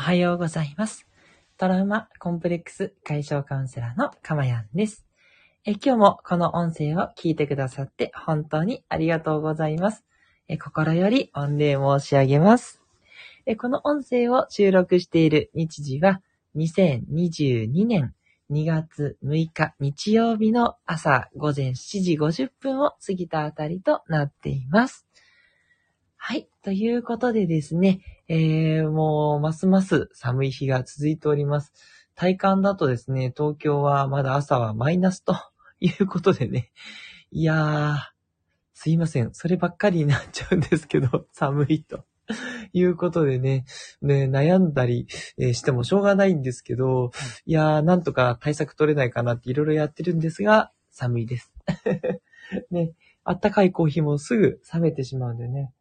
おはようございます。トラウマコンプレックス解消カウンセラーのかまやんです。え今日もこの音声を聞いてくださって本当にありがとうございます。え心より御礼申し上げます。えこの音声を収録している日時は2022年2月6日日曜日の朝午前7時50分を過ぎたあたりとなっています。はい。ということでですね、えー、もう、ますます寒い日が続いております。体感だとですね、東京はまだ朝はマイナスということでね。いやー、すいません。そればっかりになっちゃうんですけど、寒いと。いうことでね、ね、悩んだりえしてもしょうがないんですけど、いやー、なんとか対策取れないかなっていろいろやってるんですが、寒いです。ね、あったかいコーヒーもすぐ冷めてしまうんでね。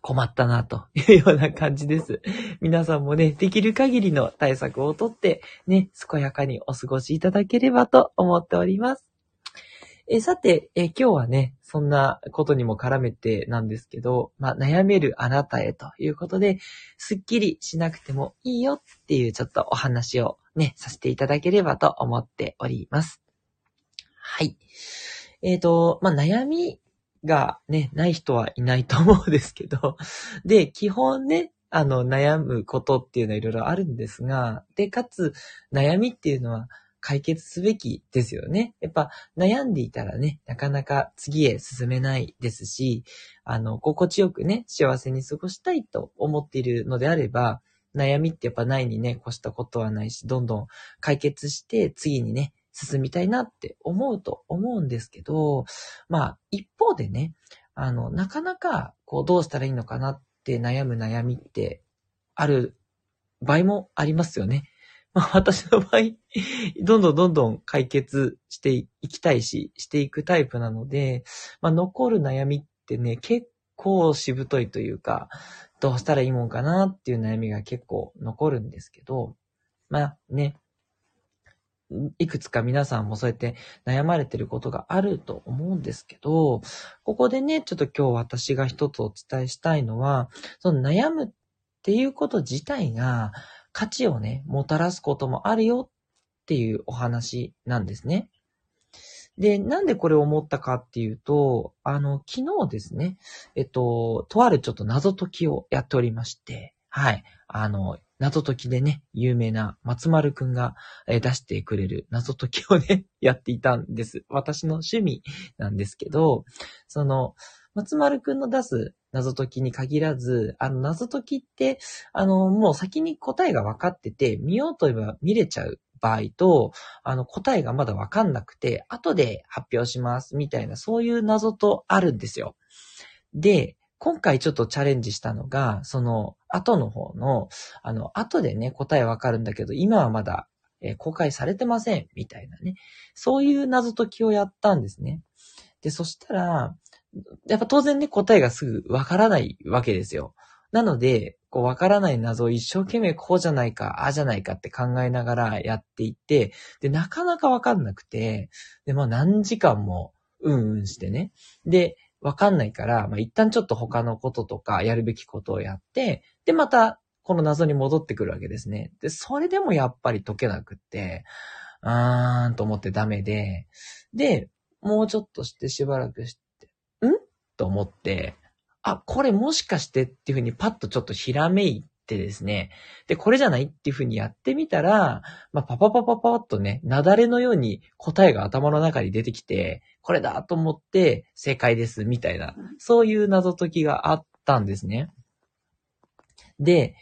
困ったな、というような感じです。皆さんもね、できる限りの対策をとって、ね、健やかにお過ごしいただければと思っております。えさてえ、今日はね、そんなことにも絡めてなんですけど、まあ、悩めるあなたへということで、すっきりしなくてもいいよっていうちょっとお話をね、させていただければと思っております。はい。えっ、と、まあ、悩みがね、ない人はいないと思うんですけど、で、基本ね、あの、悩むことっていうのはいろいろあるんですが、で、かつ、悩みっていうのは解決すべきですよね。やっぱ、悩んでいたらね、なかなか次へ進めないですし、あの、心地よくね、幸せに過ごしたいと思っているのであれば、悩みってやっぱないにね、越したことはないし、どんどん解決して次にね、進みたいなって思うと思うんですけど、まあ、一方でね、あの、なかなか、こう、どうしたらいいのかなって悩む悩みって、ある場合もありますよね。まあ、私の場合、どんどんどんどん解決していきたいし、していくタイプなので、まあ、残る悩みってね、結構しぶといというか、どうしたらいいもんかなっていう悩みが結構残るんですけど、まあね、いくつか皆さんもそうやって悩まれてることがあると思うんですけど、ここでね、ちょっと今日私が一つお伝えしたいのは、その悩むっていうこと自体が価値をね、もたらすこともあるよっていうお話なんですね。で、なんでこれを思ったかっていうと、あの、昨日ですね、えっと、とあるちょっと謎解きをやっておりまして、はい。あの、謎解きでね、有名な松丸くんが出してくれる謎解きをね、やっていたんです。私の趣味なんですけど、その、松丸くんの出す謎解きに限らず、あの謎解きって、あの、もう先に答えが分かってて、見ようと言えば見れちゃう場合と、あの、答えがまだ分かんなくて、後で発表します、みたいな、そういう謎とあるんですよ。で、今回ちょっとチャレンジしたのが、その、後の方の、あの、後でね、答えわかるんだけど、今はまだ、えー公開されてません、みたいなね。そういう謎解きをやったんですね。で、そしたら、やっぱ当然ね、答えがすぐわからないわけですよ。なので、こう、わからない謎を一生懸命こうじゃないか、ああじゃないかって考えながらやっていって、で、なかなかわかんなくて、で、まあ何時間も、うんうんしてね。で、わかんないから、まあ、一旦ちょっと他のこととか、やるべきことをやって、で、また、この謎に戻ってくるわけですね。で、それでもやっぱり解けなくって、あーんと思ってダメで、で、もうちょっとしてしばらくして、ん？と思って、あ、これもしかしてっていうふうにパッとちょっとひらめいてですね、で、これじゃないっていうふうにやってみたら、まあ、パパパパパッとね、雪崩のように答えが頭の中に出てきて、これだと思って正解です、みたいな、そういう謎解きがあったんですね。で、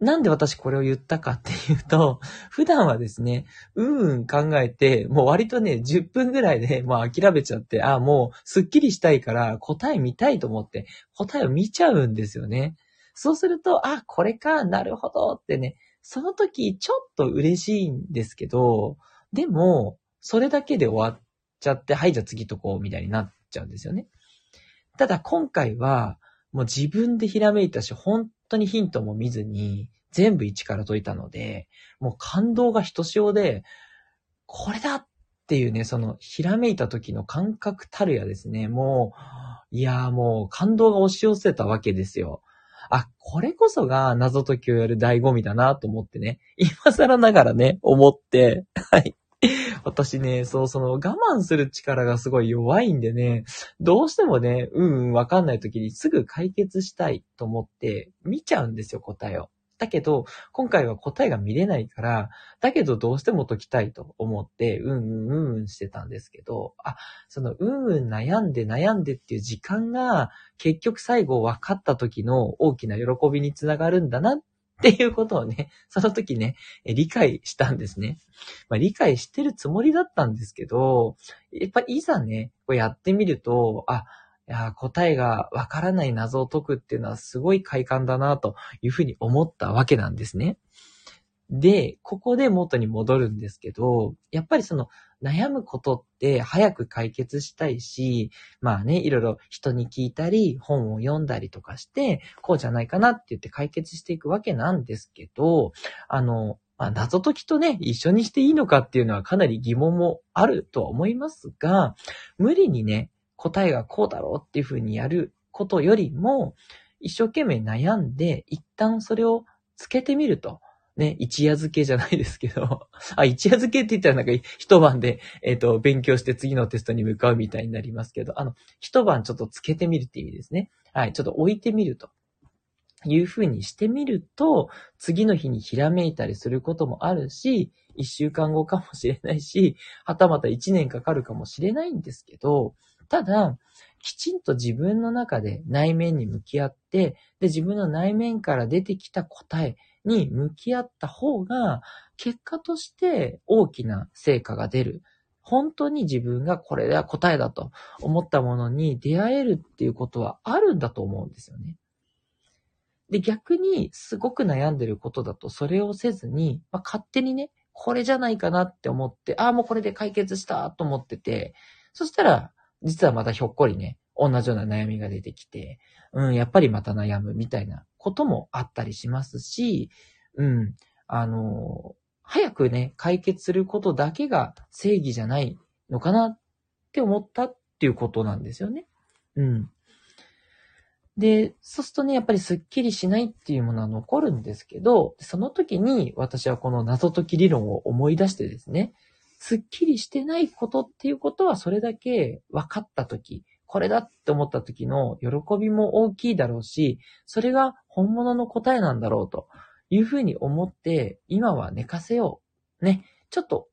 なんで私これを言ったかっていうと、普段はですね、うんうん考えて、もう割とね、10分ぐらいで、もう諦めちゃって、あ、もうスッキリしたいから答え見たいと思って、答えを見ちゃうんですよね。そうすると、あ、これか、なるほどってね、その時ちょっと嬉しいんですけど、でも、それだけで終わっちゃって、はい、じゃあ次とこう、みたいになっちゃうんですよね。ただ今回は、もう自分でひらめいたし、本当にヒントも見ずに、全部一から解いたので、もう感動がひとしおで、これだっていうね、その、ひらめいた時の感覚たるやですね、もう、いやーもう感動が押し寄せたわけですよ。あ、これこそが謎解きをやる醍醐味だなと思ってね、今更ながらね、思って、はい。私ね、そう、その我慢する力がすごい弱いんでね、どうしてもね、うんうんわかんない時にすぐ解決したいと思って見ちゃうんですよ、答えを。だけど、今回は答えが見れないから、だけどどうしても解きたいと思って、うんうんうんうんしてたんですけど、あ、そのうんうん悩んで悩んでっていう時間が、結局最後分かった時の大きな喜びにつながるんだなっっていうことをね、その時ね、理解したんですね。まあ、理解してるつもりだったんですけど、やっぱいざね、こうやってみると、あ、いや答えがわからない謎を解くっていうのはすごい快感だなというふうに思ったわけなんですね。で、ここで元に戻るんですけど、やっぱりその悩むことって早く解決したいし、まあね、いろいろ人に聞いたり、本を読んだりとかして、こうじゃないかなって言って解決していくわけなんですけど、あの、まあ、謎解きとね、一緒にしていいのかっていうのはかなり疑問もあるとは思いますが、無理にね、答えがこうだろうっていうふうにやることよりも、一生懸命悩んで、一旦それをつけてみると。ね、一夜漬けじゃないですけど、あ、一夜漬けって言ったらなんか一晩で、えっ、ー、と、勉強して次のテストに向かうみたいになりますけど、あの、一晩ちょっとつけてみるっていう意味ですね。はい、ちょっと置いてみると。いうふうにしてみると、次の日にひらめいたりすることもあるし、一週間後かもしれないし、はたまた一年かかるかもしれないんですけど、ただ、きちんと自分の中で内面に向き合って、で、自分の内面から出てきた答えに向き合った方が、結果として大きな成果が出る。本当に自分がこれでは答えだと思ったものに出会えるっていうことはあるんだと思うんですよね。で、逆にすごく悩んでることだとそれをせずに、まあ、勝手にね、これじゃないかなって思って、ああ、もうこれで解決したと思ってて、そしたら、実はまたひょっこりね、同じような悩みが出てきて、うん、やっぱりまた悩むみたいなこともあったりしますし、うん、あの、早くね、解決することだけが正義じゃないのかなって思ったっていうことなんですよね。うん。で、そうするとね、やっぱりスッキリしないっていうものは残るんですけど、その時に私はこの謎解き理論を思い出してですね、すっきりしてないことっていうことはそれだけ分かったとき、これだって思った時の喜びも大きいだろうし、それが本物の答えなんだろうというふうに思って、今は寝かせよう。ね。ちょっと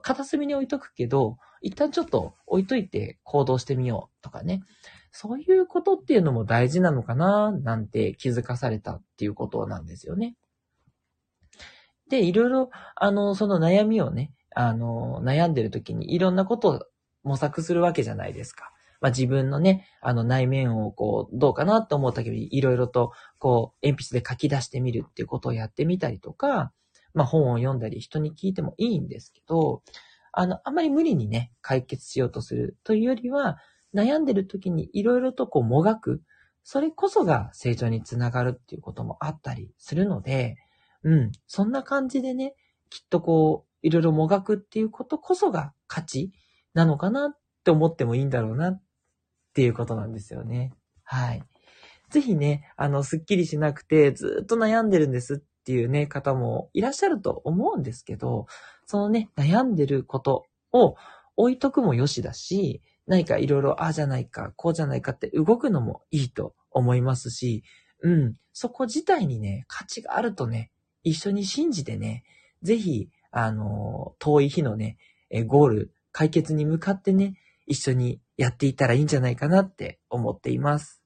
片隅に置いとくけど、一旦ちょっと置いといて行動してみようとかね。そういうことっていうのも大事なのかななんて気づかされたっていうことなんですよね。で、いろいろ、あの、その悩みをね、あの、悩んでる時にいろんなことを模索するわけじゃないですか。まあ、自分のね、あの内面をこう、どうかなと思った時にいろいろとこう、鉛筆で書き出してみるっていうことをやってみたりとか、まあ、本を読んだり人に聞いてもいいんですけど、あの、あまり無理にね、解決しようとするというよりは、悩んでる時にいろいろとこうもがく、それこそが成長につながるっていうこともあったりするので、うん、そんな感じでね、きっとこう、いろいろもがくっていうことこそが価値なのかなって思ってもいいんだろうなっっていうことなんですよね。はい。ぜひね、あの、すっきりしなくてずっと悩んでるんですっていうね、方もいらっしゃると思うんですけど、そのね、悩んでることを置いとくもよしだし、何かいろいろ、ああじゃないか、こうじゃないかって動くのもいいと思いますし、うん、そこ自体にね、価値があるとね、一緒に信じてね、ぜひ、あの、遠い日のね、ゴール、解決に向かってね、一緒にやっていたらいいんじゃないかなって思っています。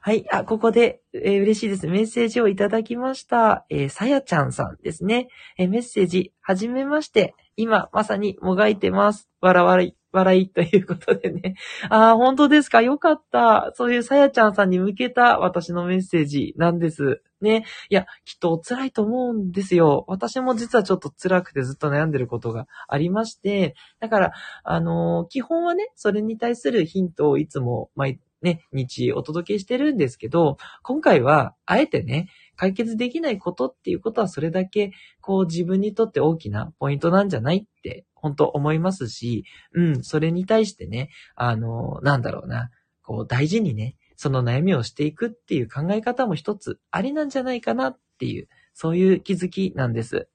はい。あ、ここで、えー、嬉しいです。メッセージをいただきました。えー、さやちゃんさんですね。えー、メッセージ、はじめまして。今、まさにもがいてます。わらわらい、笑いということでね。ああ、本当ですか？よかった。そういうさやちゃんさんに向けた私のメッセージなんです。ね。いや、きっと辛いと思うんですよ。私も実はちょっと辛くてずっと悩んでることがありまして、だから、あのー、基本はね、それに対するヒントをいつも毎、ね、日お届けしてるんですけど、今回は、あえてね、解決できないことっていうことはそれだけ、こう自分にとって大きなポイントなんじゃないって本当思いますし、うん、それに対してね、あの、なんだろうな、こう大事にね、その悩みをしていくっていう考え方も一つありなんじゃないかなっていう、そういう気づきなんです。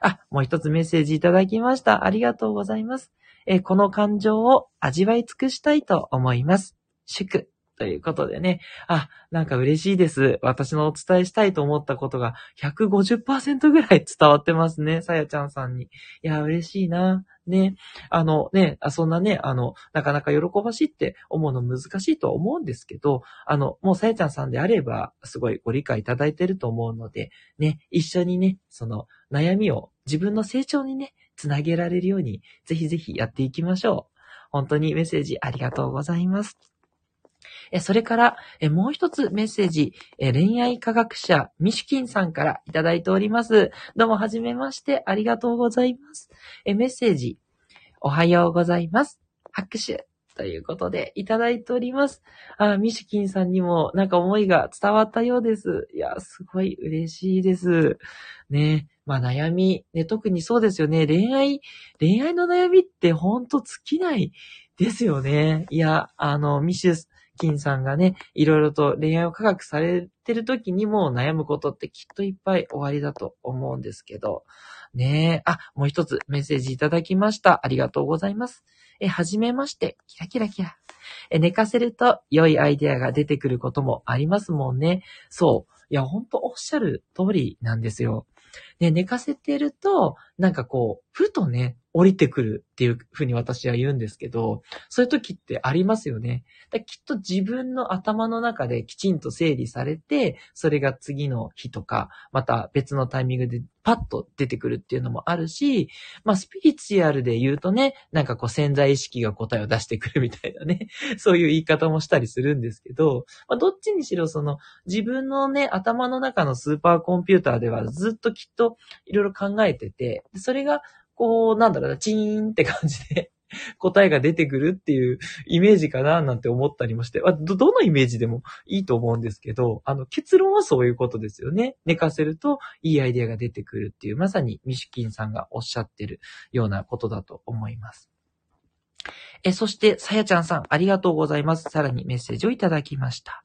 あ、もう一つメッセージいただきました。ありがとうございます。えこの感情を味わい尽くしたいと思います。祝。ということでね。あ、なんか嬉しいです。私のお伝えしたいと思ったことが150%ぐらい伝わってますね。さやちゃんさんに。いや、嬉しいな。ね。あのね、そんなね、あの、なかなか喜ばしいって思うの難しいとは思うんですけど、あの、もうさやちゃんさんであれば、すごいご理解いただいてると思うので、ね、一緒にね、その悩みを自分の成長にね、つなげられるように、ぜひぜひやっていきましょう。本当にメッセージありがとうございます。それから、もう一つメッセージ、恋愛科学者、ミシュキンさんからいただいております。どうもはじめまして、ありがとうございます。メッセージ、おはようございます。拍手。ということで、いただいております。あ、ミシュキンさんにもなんか思いが伝わったようです。いや、すごい嬉しいです。ね。まあ悩み、ね、特にそうですよね。恋愛、恋愛の悩みってほんと尽きないですよね。いや、あの、ミシュキンさんがね、いろいろと恋愛を科学されてる時にも悩むことってきっといっぱい終わりだと思うんですけど。ねえ。あ、もう一つメッセージいただきました。ありがとうございます。え、はじめまして。キラキラキラ。え、寝かせると良いアイデアが出てくることもありますもんね。そう。いや、ほんとおっしゃる通りなんですよ。で、寝かせてると、なんかこう、ふとね、降りてくるっていうふうに私は言うんですけど、そういう時ってありますよね。きっと自分の頭の中できちんと整理されて、それが次の日とか、また別のタイミングでパッと出てくるっていうのもあるし、まあスピリチュアルで言うとね、なんかこう潜在意識が答えを出してくるみたいなね、そういう言い方もしたりするんですけど、まあどっちにしろその自分のね、頭の中のスーパーコンピューターではずっときっといろいろ考えてて、それがこう、なんだろうな、チーンって感じで 答えが出てくるっていうイメージかななんて思ったりもして、ど、どのイメージでもいいと思うんですけど、あの、結論はそういうことですよね。寝かせるといいアイデアが出てくるっていう、まさにミシキンさんがおっしゃってるようなことだと思います。え、そして、さやちゃんさん、ありがとうございます。さらにメッセージをいただきました。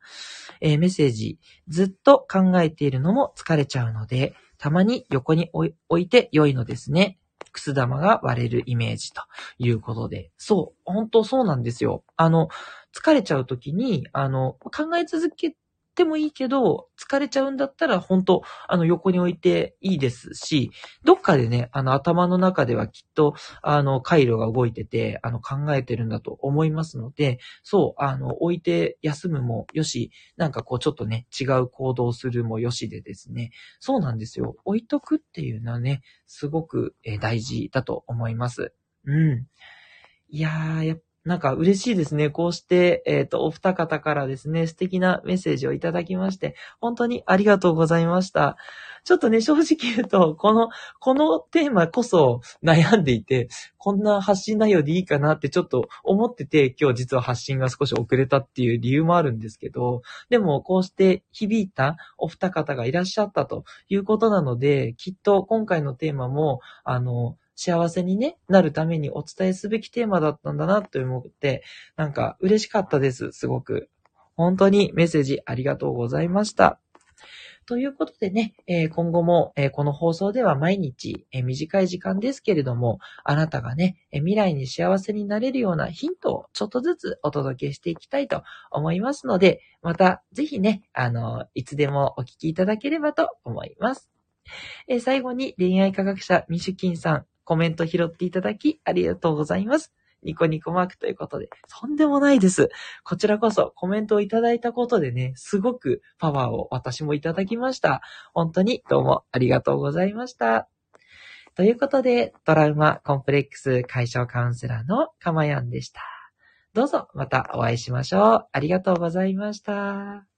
えメッセージ、ずっと考えているのも疲れちゃうので、たまに横に置いて良いのですね。くす玉が割れるイメージということで。そう、本当そうなんですよ。あの、疲れちゃうときに、あの、考え続けってもいいけど、疲れちゃうんだったら、本当あの、横に置いていいですし、どっかでね、あの、頭の中ではきっと、あの、回路が動いてて、あの、考えてるんだと思いますので、そう、あの、置いて休むもよし、なんかこう、ちょっとね、違う行動するもよしでですね、そうなんですよ。置いとくっていうのはね、すごく大事だと思います。うん。いやー、やっなんか嬉しいですね。こうして、えっ、ー、と、お二方からですね、素敵なメッセージをいただきまして、本当にありがとうございました。ちょっとね、正直言うと、この、このテーマこそ悩んでいて、こんな発信内容でいいかなってちょっと思ってて、今日実は発信が少し遅れたっていう理由もあるんですけど、でもこうして響いたお二方がいらっしゃったということなので、きっと今回のテーマも、あの、幸せにね、なるためにお伝えすべきテーマだったんだなと思って、なんか嬉しかったです、すごく。本当にメッセージありがとうございました。ということでね、今後も、この放送では毎日、短い時間ですけれども、あなたがね、未来に幸せになれるようなヒントをちょっとずつお届けしていきたいと思いますので、またぜひね、あの、いつでもお聞きいただければと思います。最後に恋愛科学者ミシュキンさん、コメント拾っていただきありがとうございます。ニコニコマークということで、とんでもないです。こちらこそコメントをいただいたことでね、すごくパワーを私もいただきました。本当にどうもありがとうございました。ということで、トラウマコンプレックス解消カウンセラーのかまやんでした。どうぞまたお会いしましょう。ありがとうございました。